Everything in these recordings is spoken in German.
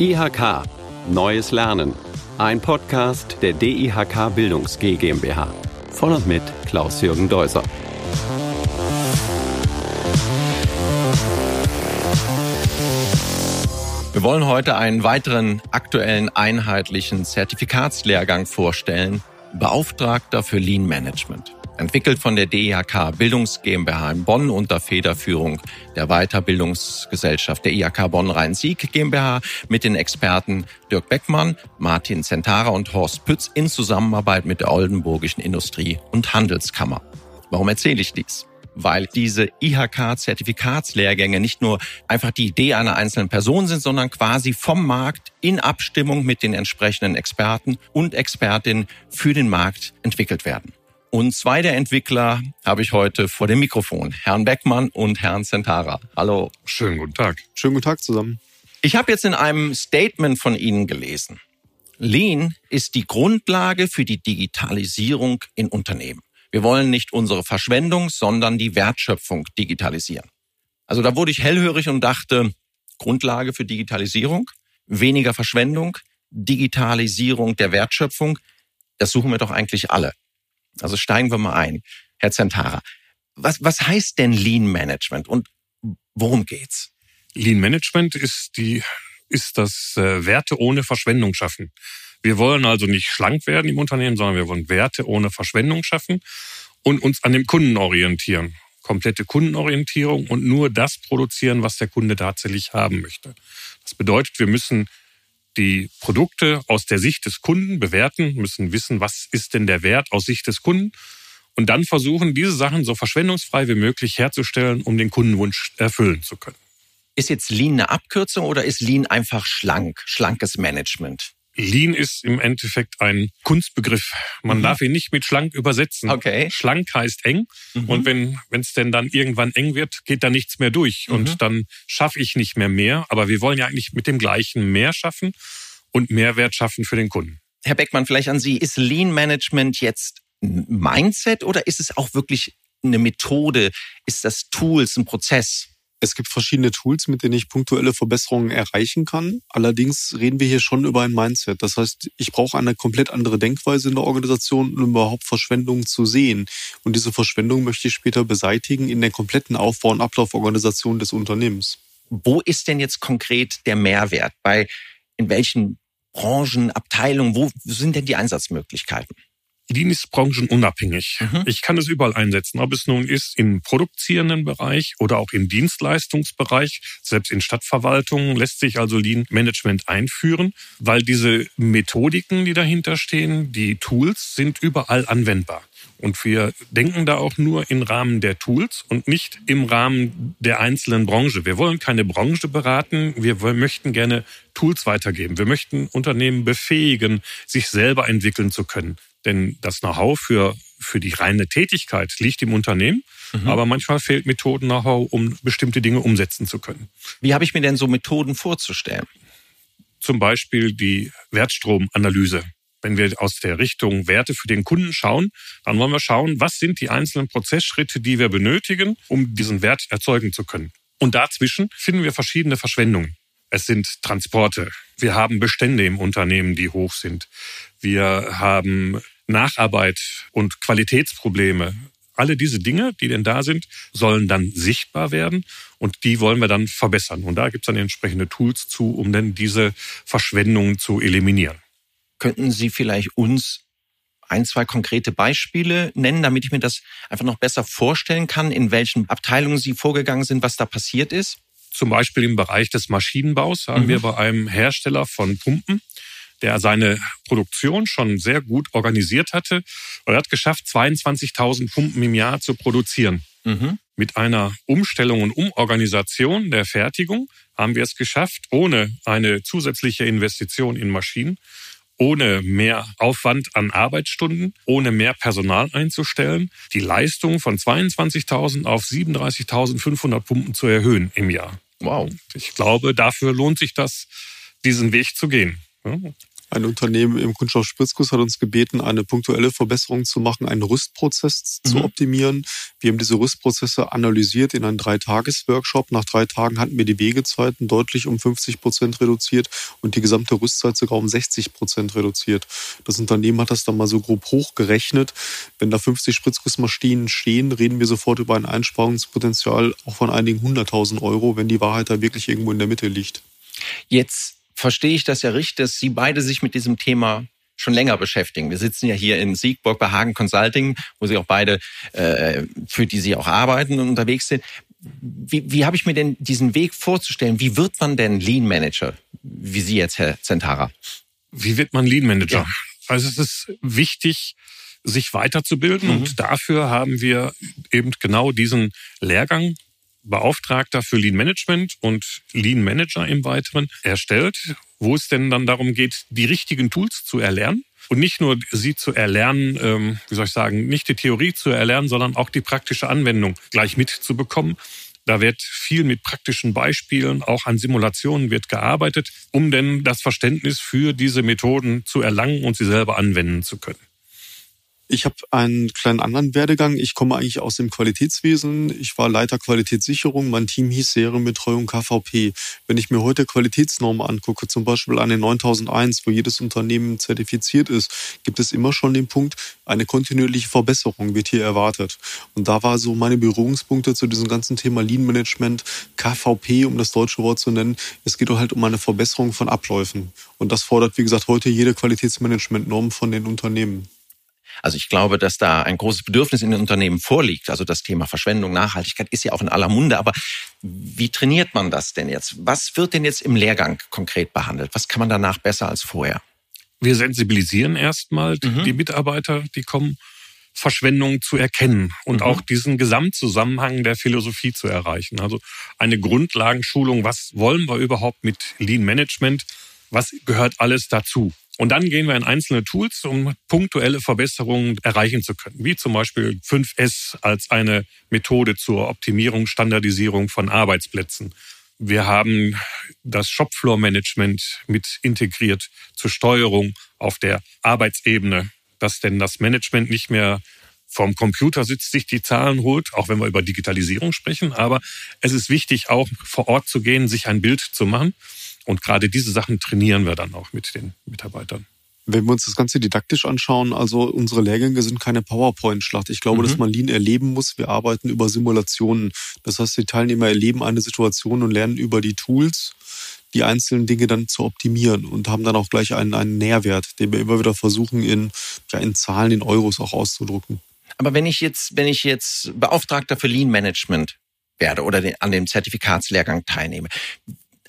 IHK Neues Lernen. Ein Podcast der DIHK Bildungs GmbH. Von und mit Klaus-Jürgen Deuser. Wir wollen heute einen weiteren aktuellen einheitlichen Zertifikatslehrgang vorstellen. Beauftragter für Lean Management entwickelt von der DIHK Bildungs GmbH in Bonn unter Federführung der Weiterbildungsgesellschaft der IHK Bonn Rhein-Sieg GmbH mit den Experten Dirk Beckmann, Martin Zentara und Horst Pütz in Zusammenarbeit mit der Oldenburgischen Industrie- und Handelskammer. Warum erzähle ich dies? weil diese IHK-Zertifikatslehrgänge nicht nur einfach die Idee einer einzelnen Person sind, sondern quasi vom Markt in Abstimmung mit den entsprechenden Experten und Expertinnen für den Markt entwickelt werden. Und zwei der Entwickler habe ich heute vor dem Mikrofon, Herrn Beckmann und Herrn Centara. Hallo. Schönen guten Tag. Schönen guten Tag zusammen. Ich habe jetzt in einem Statement von Ihnen gelesen. Lean ist die Grundlage für die Digitalisierung in Unternehmen. Wir wollen nicht unsere Verschwendung, sondern die Wertschöpfung digitalisieren. Also da wurde ich hellhörig und dachte, Grundlage für Digitalisierung, weniger Verschwendung, Digitalisierung der Wertschöpfung, das suchen wir doch eigentlich alle. Also steigen wir mal ein. Herr Zentara, was, was heißt denn Lean Management und worum geht's? Lean Management ist die, ist das äh, Werte ohne Verschwendung schaffen. Wir wollen also nicht schlank werden im Unternehmen, sondern wir wollen Werte ohne Verschwendung schaffen und uns an dem Kunden orientieren. Komplette Kundenorientierung und nur das produzieren, was der Kunde tatsächlich haben möchte. Das bedeutet, wir müssen die Produkte aus der Sicht des Kunden bewerten, müssen wissen, was ist denn der Wert aus Sicht des Kunden und dann versuchen, diese Sachen so verschwendungsfrei wie möglich herzustellen, um den Kundenwunsch erfüllen zu können. Ist jetzt Lean eine Abkürzung oder ist Lean einfach schlank, schlankes Management? Lean ist im Endeffekt ein Kunstbegriff. Man mhm. darf ihn nicht mit schlank übersetzen. Okay. Schlank heißt eng. Mhm. Und wenn es denn dann irgendwann eng wird, geht da nichts mehr durch. Mhm. Und dann schaffe ich nicht mehr mehr. Aber wir wollen ja eigentlich mit dem gleichen mehr schaffen und Mehrwert schaffen für den Kunden. Herr Beckmann, vielleicht an Sie. Ist Lean Management jetzt ein Mindset oder ist es auch wirklich eine Methode? Ist das Tools, ein Prozess? Es gibt verschiedene Tools, mit denen ich punktuelle Verbesserungen erreichen kann. Allerdings reden wir hier schon über ein Mindset. Das heißt, ich brauche eine komplett andere Denkweise in der Organisation, um überhaupt Verschwendung zu sehen. Und diese Verschwendung möchte ich später beseitigen in der kompletten Aufbau- und Ablauforganisation des Unternehmens. Wo ist denn jetzt konkret der Mehrwert? Bei in welchen Branchen, Abteilungen, wo sind denn die Einsatzmöglichkeiten? Lean ist branchenunabhängig. Mhm. Ich kann es überall einsetzen, ob es nun ist im produzierenden Bereich oder auch im Dienstleistungsbereich. Selbst in Stadtverwaltungen lässt sich also Lean Management einführen, weil diese Methodiken, die dahinter stehen, die Tools sind überall anwendbar. Und wir denken da auch nur im Rahmen der Tools und nicht im Rahmen der einzelnen Branche. Wir wollen keine Branche beraten, wir möchten gerne Tools weitergeben. Wir möchten Unternehmen befähigen, sich selber entwickeln zu können. Denn das Know-how für, für die reine Tätigkeit liegt im Unternehmen. Mhm. Aber manchmal fehlt Methoden-Know-how, um bestimmte Dinge umsetzen zu können. Wie habe ich mir denn so Methoden vorzustellen? Zum Beispiel die Wertstromanalyse. Wenn wir aus der Richtung Werte für den Kunden schauen, dann wollen wir schauen, was sind die einzelnen Prozessschritte, die wir benötigen, um diesen Wert erzeugen zu können. Und dazwischen finden wir verschiedene Verschwendungen. Es sind Transporte. Wir haben Bestände im Unternehmen, die hoch sind. Wir haben Nacharbeit und Qualitätsprobleme. Alle diese Dinge, die denn da sind, sollen dann sichtbar werden und die wollen wir dann verbessern. Und da gibt es dann entsprechende Tools zu, um dann diese Verschwendungen zu eliminieren. Könnten Sie vielleicht uns ein, zwei konkrete Beispiele nennen, damit ich mir das einfach noch besser vorstellen kann, in welchen Abteilungen Sie vorgegangen sind, was da passiert ist? Zum Beispiel im Bereich des Maschinenbaus haben mhm. wir bei einem Hersteller von Pumpen der seine Produktion schon sehr gut organisiert hatte. Er hat geschafft, 22.000 Pumpen im Jahr zu produzieren. Mhm. Mit einer Umstellung und Umorganisation der Fertigung haben wir es geschafft, ohne eine zusätzliche Investition in Maschinen, ohne mehr Aufwand an Arbeitsstunden, ohne mehr Personal einzustellen, die Leistung von 22.000 auf 37.500 Pumpen zu erhöhen im Jahr. Wow. Ich glaube, dafür lohnt sich das, diesen Weg zu gehen. Ein Unternehmen im Kunststoff Spritzguss hat uns gebeten, eine punktuelle Verbesserung zu machen, einen Rüstprozess mhm. zu optimieren. Wir haben diese Rüstprozesse analysiert in einem Dreitages-Workshop. Nach drei Tagen hatten wir die Wegezeiten deutlich um 50 Prozent reduziert und die gesamte Rüstzeit sogar um 60 Prozent reduziert. Das Unternehmen hat das dann mal so grob hochgerechnet. Wenn da 50 Spritzgussmaschinen stehen, reden wir sofort über ein Einsparungspotenzial auch von einigen hunderttausend Euro, wenn die Wahrheit da wirklich irgendwo in der Mitte liegt. Jetzt verstehe ich das ja richtig, dass Sie beide sich mit diesem Thema schon länger beschäftigen. Wir sitzen ja hier in Siegburg bei Hagen Consulting, wo Sie auch beide, äh, für die Sie auch arbeiten und unterwegs sind. Wie, wie habe ich mir denn diesen Weg vorzustellen? Wie wird man denn Lean Manager, wie Sie jetzt, Herr Zentara? Wie wird man Lean Manager? Ja. Also es ist wichtig, sich weiterzubilden mhm. und dafür haben wir eben genau diesen Lehrgang Beauftragter für Lean Management und Lean Manager im Weiteren erstellt, wo es denn dann darum geht, die richtigen Tools zu erlernen. Und nicht nur sie zu erlernen, ähm, wie soll ich sagen, nicht die Theorie zu erlernen, sondern auch die praktische Anwendung gleich mitzubekommen. Da wird viel mit praktischen Beispielen, auch an Simulationen wird gearbeitet, um denn das Verständnis für diese Methoden zu erlangen und sie selber anwenden zu können. Ich habe einen kleinen anderen Werdegang. Ich komme eigentlich aus dem Qualitätswesen. Ich war Leiter Qualitätssicherung. Mein Team hieß Serienbetreuung KVP. Wenn ich mir heute Qualitätsnormen angucke, zum Beispiel eine 9001, wo jedes Unternehmen zertifiziert ist, gibt es immer schon den Punkt, eine kontinuierliche Verbesserung wird hier erwartet. Und da war so meine Berührungspunkte zu diesem ganzen Thema Lean Management, KVP, um das deutsche Wort zu nennen. Es geht halt um eine Verbesserung von Abläufen. Und das fordert, wie gesagt, heute jede Qualitätsmanagementnorm von den Unternehmen. Also ich glaube, dass da ein großes Bedürfnis in den Unternehmen vorliegt. Also das Thema Verschwendung, Nachhaltigkeit ist ja auch in aller Munde. Aber wie trainiert man das denn jetzt? Was wird denn jetzt im Lehrgang konkret behandelt? Was kann man danach besser als vorher? Wir sensibilisieren erstmal mhm. die Mitarbeiter, die kommen, Verschwendung zu erkennen und mhm. auch diesen Gesamtzusammenhang der Philosophie zu erreichen. Also eine Grundlagenschulung, was wollen wir überhaupt mit Lean Management? Was gehört alles dazu? Und dann gehen wir in einzelne Tools, um punktuelle Verbesserungen erreichen zu können, wie zum Beispiel 5S als eine Methode zur Optimierung, Standardisierung von Arbeitsplätzen. Wir haben das Shopfloor-Management mit integriert zur Steuerung auf der Arbeitsebene, dass denn das Management nicht mehr vom Computer sitzt, sich die Zahlen holt, auch wenn wir über Digitalisierung sprechen. Aber es ist wichtig, auch vor Ort zu gehen, sich ein Bild zu machen. Und gerade diese Sachen trainieren wir dann auch mit den Mitarbeitern. Wenn wir uns das Ganze didaktisch anschauen, also unsere Lehrgänge sind keine PowerPoint-Schlacht. Ich glaube, mhm. dass man Lean erleben muss. Wir arbeiten über Simulationen. Das heißt, die Teilnehmer erleben eine Situation und lernen über die Tools die einzelnen Dinge dann zu optimieren und haben dann auch gleich einen, einen Nährwert, den wir immer wieder versuchen, in, ja, in Zahlen, in Euros auch auszudrücken. Aber wenn ich jetzt, wenn ich jetzt Beauftragter für Lean Management werde oder an dem Zertifikatslehrgang teilnehme,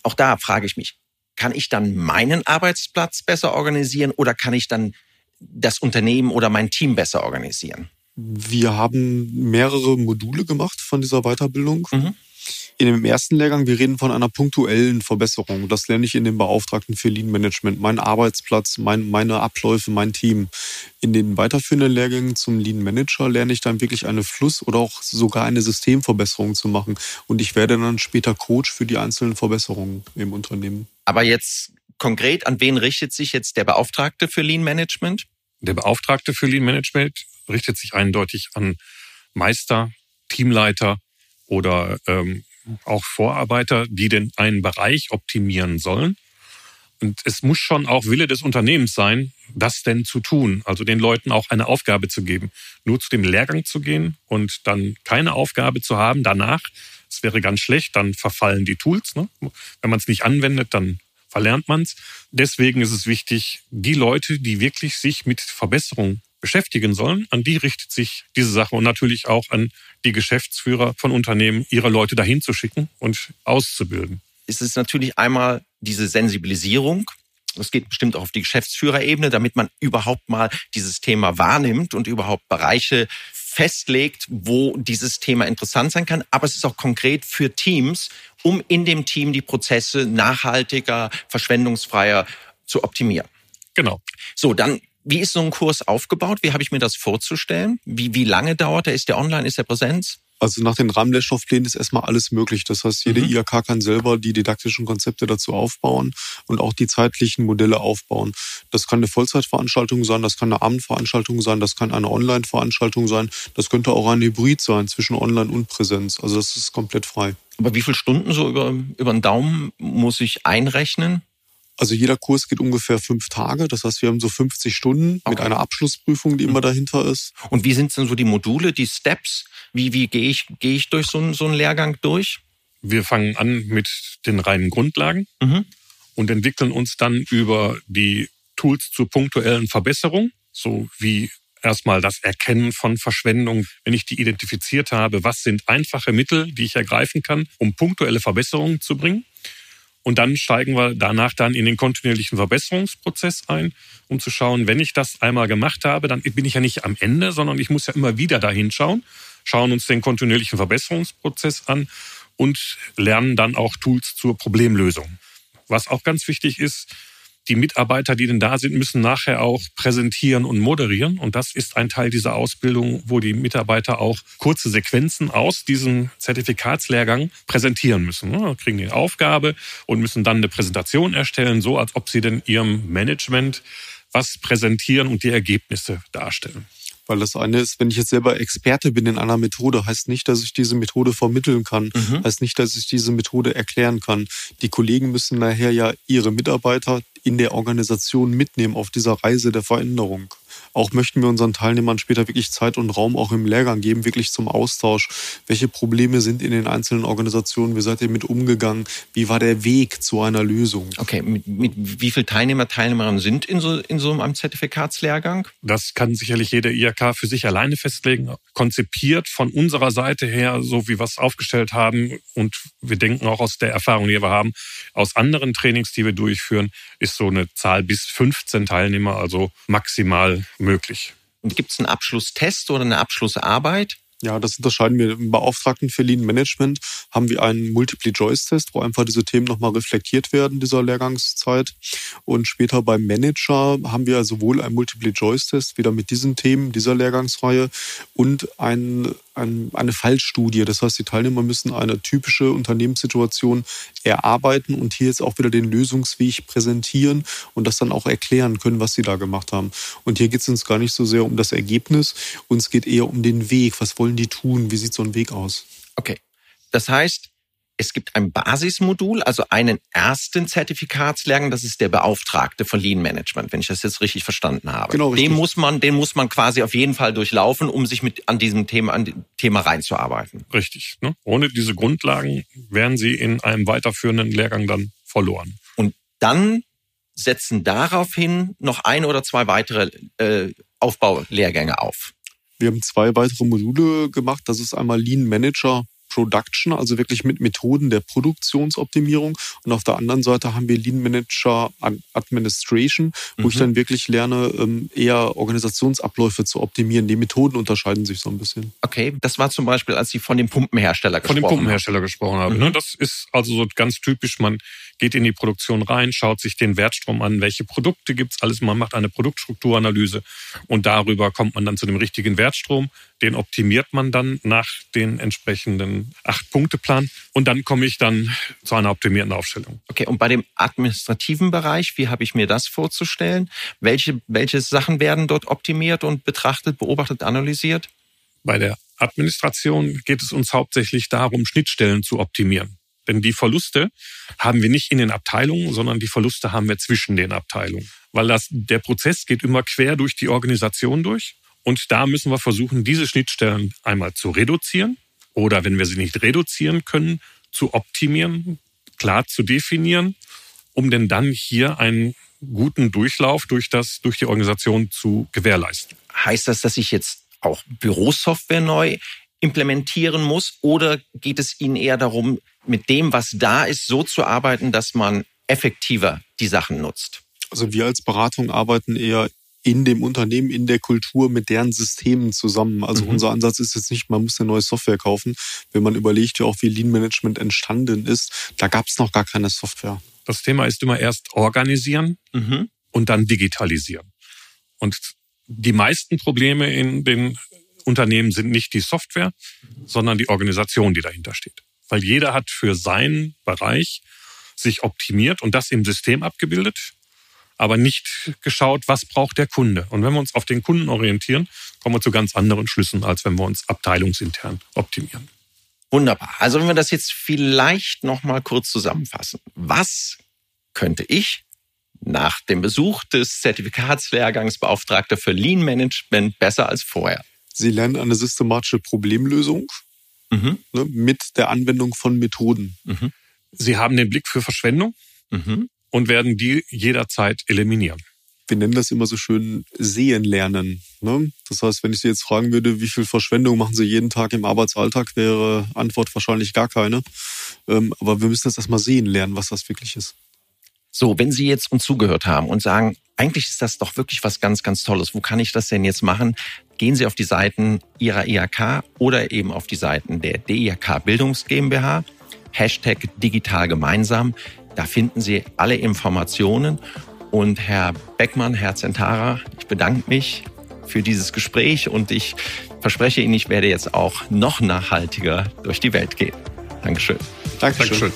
auch da frage ich mich, kann ich dann meinen Arbeitsplatz besser organisieren oder kann ich dann das Unternehmen oder mein Team besser organisieren? Wir haben mehrere Module gemacht von dieser Weiterbildung. Mhm in dem ersten Lehrgang, wir reden von einer punktuellen Verbesserung. Das lerne ich in dem Beauftragten für Lean Management. Mein Arbeitsplatz, mein, meine Abläufe, mein Team. In den weiterführenden Lehrgängen zum Lean Manager lerne ich dann wirklich eine Fluss- oder auch sogar eine Systemverbesserung zu machen. Und ich werde dann später Coach für die einzelnen Verbesserungen im Unternehmen. Aber jetzt konkret, an wen richtet sich jetzt der Beauftragte für Lean Management? Der Beauftragte für Lean Management richtet sich eindeutig an Meister, Teamleiter oder ähm, auch Vorarbeiter, die den einen Bereich optimieren sollen. Und es muss schon auch Wille des Unternehmens sein, das denn zu tun, also den Leuten auch eine Aufgabe zu geben. Nur zu dem Lehrgang zu gehen und dann keine Aufgabe zu haben danach, das wäre ganz schlecht, dann verfallen die Tools. Ne? Wenn man es nicht anwendet, dann verlernt man es. Deswegen ist es wichtig, die Leute, die wirklich sich mit Verbesserung beschäftigen sollen, an die richtet sich diese Sache und natürlich auch an die Geschäftsführer von Unternehmen, ihre Leute dahin zu schicken und auszubilden. Es ist natürlich einmal diese Sensibilisierung. Das geht bestimmt auch auf die Geschäftsführerebene, damit man überhaupt mal dieses Thema wahrnimmt und überhaupt Bereiche festlegt, wo dieses Thema interessant sein kann. Aber es ist auch konkret für Teams, um in dem Team die Prozesse nachhaltiger, verschwendungsfreier zu optimieren. Genau. So, dann wie ist so ein Kurs aufgebaut? Wie habe ich mir das vorzustellen? Wie, wie lange dauert er? Ist der online? Ist der Präsenz? Also nach den Rahmenlehrstoffplänen ist erstmal alles möglich. Das heißt, jede mhm. IHK kann selber die didaktischen Konzepte dazu aufbauen und auch die zeitlichen Modelle aufbauen. Das kann eine Vollzeitveranstaltung sein, das kann eine Abendveranstaltung sein, das kann eine Online-Veranstaltung sein, das könnte auch ein Hybrid sein zwischen Online und Präsenz. Also das ist komplett frei. Aber wie viele Stunden so über, über den Daumen muss ich einrechnen? Also jeder Kurs geht ungefähr fünf Tage. Das heißt, wir haben so 50 Stunden okay. mit einer Abschlussprüfung, die immer mhm. dahinter ist. Und wie sind denn so die Module, die Steps? Wie, wie gehe ich, gehe ich durch so einen, so einen Lehrgang durch? Wir fangen an mit den reinen Grundlagen mhm. und entwickeln uns dann über die Tools zur punktuellen Verbesserung, so wie erstmal das Erkennen von Verschwendung, wenn ich die identifiziert habe, was sind einfache Mittel, die ich ergreifen kann, um punktuelle Verbesserungen zu bringen. Und dann steigen wir danach dann in den kontinuierlichen Verbesserungsprozess ein, um zu schauen, wenn ich das einmal gemacht habe, dann bin ich ja nicht am Ende, sondern ich muss ja immer wieder dahin schauen, schauen uns den kontinuierlichen Verbesserungsprozess an und lernen dann auch Tools zur Problemlösung. Was auch ganz wichtig ist, die Mitarbeiter, die denn da sind, müssen nachher auch präsentieren und moderieren. Und das ist ein Teil dieser Ausbildung, wo die Mitarbeiter auch kurze Sequenzen aus diesem Zertifikatslehrgang präsentieren müssen. Da kriegen die Aufgabe und müssen dann eine Präsentation erstellen, so als ob sie denn ihrem Management was präsentieren und die Ergebnisse darstellen. Weil das eine ist, wenn ich jetzt selber Experte bin in einer Methode, heißt nicht, dass ich diese Methode vermitteln kann, mhm. heißt nicht, dass ich diese Methode erklären kann. Die Kollegen müssen nachher ja ihre Mitarbeiter in der Organisation mitnehmen auf dieser Reise der Veränderung. Auch möchten wir unseren Teilnehmern später wirklich Zeit und Raum auch im Lehrgang geben, wirklich zum Austausch. Welche Probleme sind in den einzelnen Organisationen? Wie seid ihr mit umgegangen? Wie war der Weg zu einer Lösung? Okay, mit, mit wie viele Teilnehmer, Teilnehmerinnen sind in so, in so einem Zertifikatslehrgang? Das kann sicherlich jeder IHK für sich alleine festlegen. Konzipiert von unserer Seite her, so wie wir es aufgestellt haben und wir denken auch aus der Erfahrung, die wir haben, aus anderen Trainings, die wir durchführen, ist so eine Zahl bis 15 Teilnehmer, also maximal möglich. Und gibt es einen Abschlusstest oder eine Abschlussarbeit? Ja, das unterscheiden wir. Im Beauftragten für Lean Management haben wir einen Multiple-Choice-Test, wo einfach diese Themen nochmal reflektiert werden dieser Lehrgangszeit. Und später beim Manager haben wir sowohl einen Multiple-Choice-Test wieder mit diesen Themen dieser Lehrgangsreihe und ein ein, eine Fallstudie. Das heißt, die Teilnehmer müssen eine typische Unternehmenssituation erarbeiten und hier jetzt auch wieder den Lösungsweg präsentieren und das dann auch erklären können, was sie da gemacht haben. Und hier geht es uns gar nicht so sehr um das Ergebnis, uns geht eher um den Weg. Was wollen die tun? Wie sieht so ein Weg aus? Okay. Das heißt, es gibt ein Basismodul, also einen ersten Zertifikatslehrgang, das ist der Beauftragte von Lean Management, wenn ich das jetzt richtig verstanden habe. Genau, richtig. Den muss man, den muss man quasi auf jeden Fall durchlaufen, um sich mit an diesem Thema, an dem Thema reinzuarbeiten. Richtig. Ne? Ohne diese Grundlagen wären Sie in einem weiterführenden Lehrgang dann verloren. Und dann setzen daraufhin noch ein oder zwei weitere äh, Aufbaulehrgänge auf. Wir haben zwei weitere Module gemacht. Das ist einmal Lean Manager Production, also wirklich mit Methoden der Produktionsoptimierung. Und auf der anderen Seite haben wir Lean Manager Administration, wo mhm. ich dann wirklich lerne, ähm, eher Organisationsabläufe zu optimieren. Die Methoden unterscheiden sich so ein bisschen. Okay, das war zum Beispiel, als Sie von dem Pumpenhersteller gesprochen haben. Von dem Pumpenhersteller gesprochen haben. Mhm. Das ist also so ganz typisch. Man geht in die Produktion rein, schaut sich den Wertstrom an, welche Produkte gibt's alles. Man macht eine Produktstrukturanalyse und darüber kommt man dann zu dem richtigen Wertstrom. Den optimiert man dann nach den entsprechenden Acht-Punkte-Plan und dann komme ich dann zu einer optimierten Aufstellung. Okay, und bei dem administrativen Bereich, wie habe ich mir das vorzustellen? Welche, welche Sachen werden dort optimiert und betrachtet, beobachtet, analysiert? Bei der Administration geht es uns hauptsächlich darum, Schnittstellen zu optimieren. Denn die Verluste haben wir nicht in den Abteilungen, sondern die Verluste haben wir zwischen den Abteilungen. Weil das, der Prozess geht immer quer durch die Organisation durch. Und da müssen wir versuchen, diese Schnittstellen einmal zu reduzieren oder wenn wir sie nicht reduzieren können, zu optimieren, klar zu definieren, um denn dann hier einen guten Durchlauf durch das, durch die Organisation zu gewährleisten. Heißt das, dass ich jetzt auch Bürosoftware neu implementieren muss? Oder geht es Ihnen eher darum, mit dem, was da ist, so zu arbeiten, dass man effektiver die Sachen nutzt? Also wir als Beratung arbeiten eher in dem Unternehmen, in der Kultur mit deren Systemen zusammen. Also mhm. unser Ansatz ist jetzt nicht, man muss eine neue Software kaufen. Wenn man überlegt, ja auch wie Lean Management entstanden ist, da gab es noch gar keine Software. Das Thema ist immer erst organisieren mhm. und dann digitalisieren. Und die meisten Probleme in den Unternehmen sind nicht die Software, sondern die Organisation, die dahinter steht. Weil jeder hat für seinen Bereich sich optimiert und das im System abgebildet, aber nicht geschaut, was braucht der Kunde. Und wenn wir uns auf den Kunden orientieren, kommen wir zu ganz anderen Schlüssen, als wenn wir uns abteilungsintern optimieren. Wunderbar. Also wenn wir das jetzt vielleicht noch mal kurz zusammenfassen. Was könnte ich nach dem Besuch des Zertifikatslehrgangs Beauftragter für Lean Management besser als vorher? Sie lernen eine systematische Problemlösung mhm. ne, mit der Anwendung von Methoden. Mhm. Sie haben den Blick für Verschwendung mhm. Und werden die jederzeit eliminieren. Wir nennen das immer so schön sehen lernen. Ne? Das heißt, wenn ich Sie jetzt fragen würde, wie viel Verschwendung machen Sie jeden Tag im Arbeitsalltag, wäre Antwort wahrscheinlich gar keine. Ähm, aber wir müssen das erstmal sehen lernen, was das wirklich ist. So, wenn Sie jetzt uns zugehört haben und sagen, eigentlich ist das doch wirklich was ganz, ganz Tolles. Wo kann ich das denn jetzt machen? Gehen Sie auf die Seiten Ihrer IHK oder eben auf die Seiten der DIHK Bildungs GmbH. Hashtag digital gemeinsam. Da finden Sie alle Informationen. Und Herr Beckmann, Herr Zentara, ich bedanke mich für dieses Gespräch und ich verspreche Ihnen, ich werde jetzt auch noch nachhaltiger durch die Welt gehen. Dankeschön. Dankeschön. Dankeschön.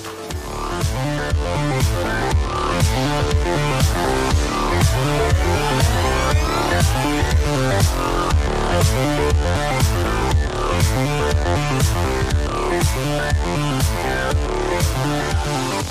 Thank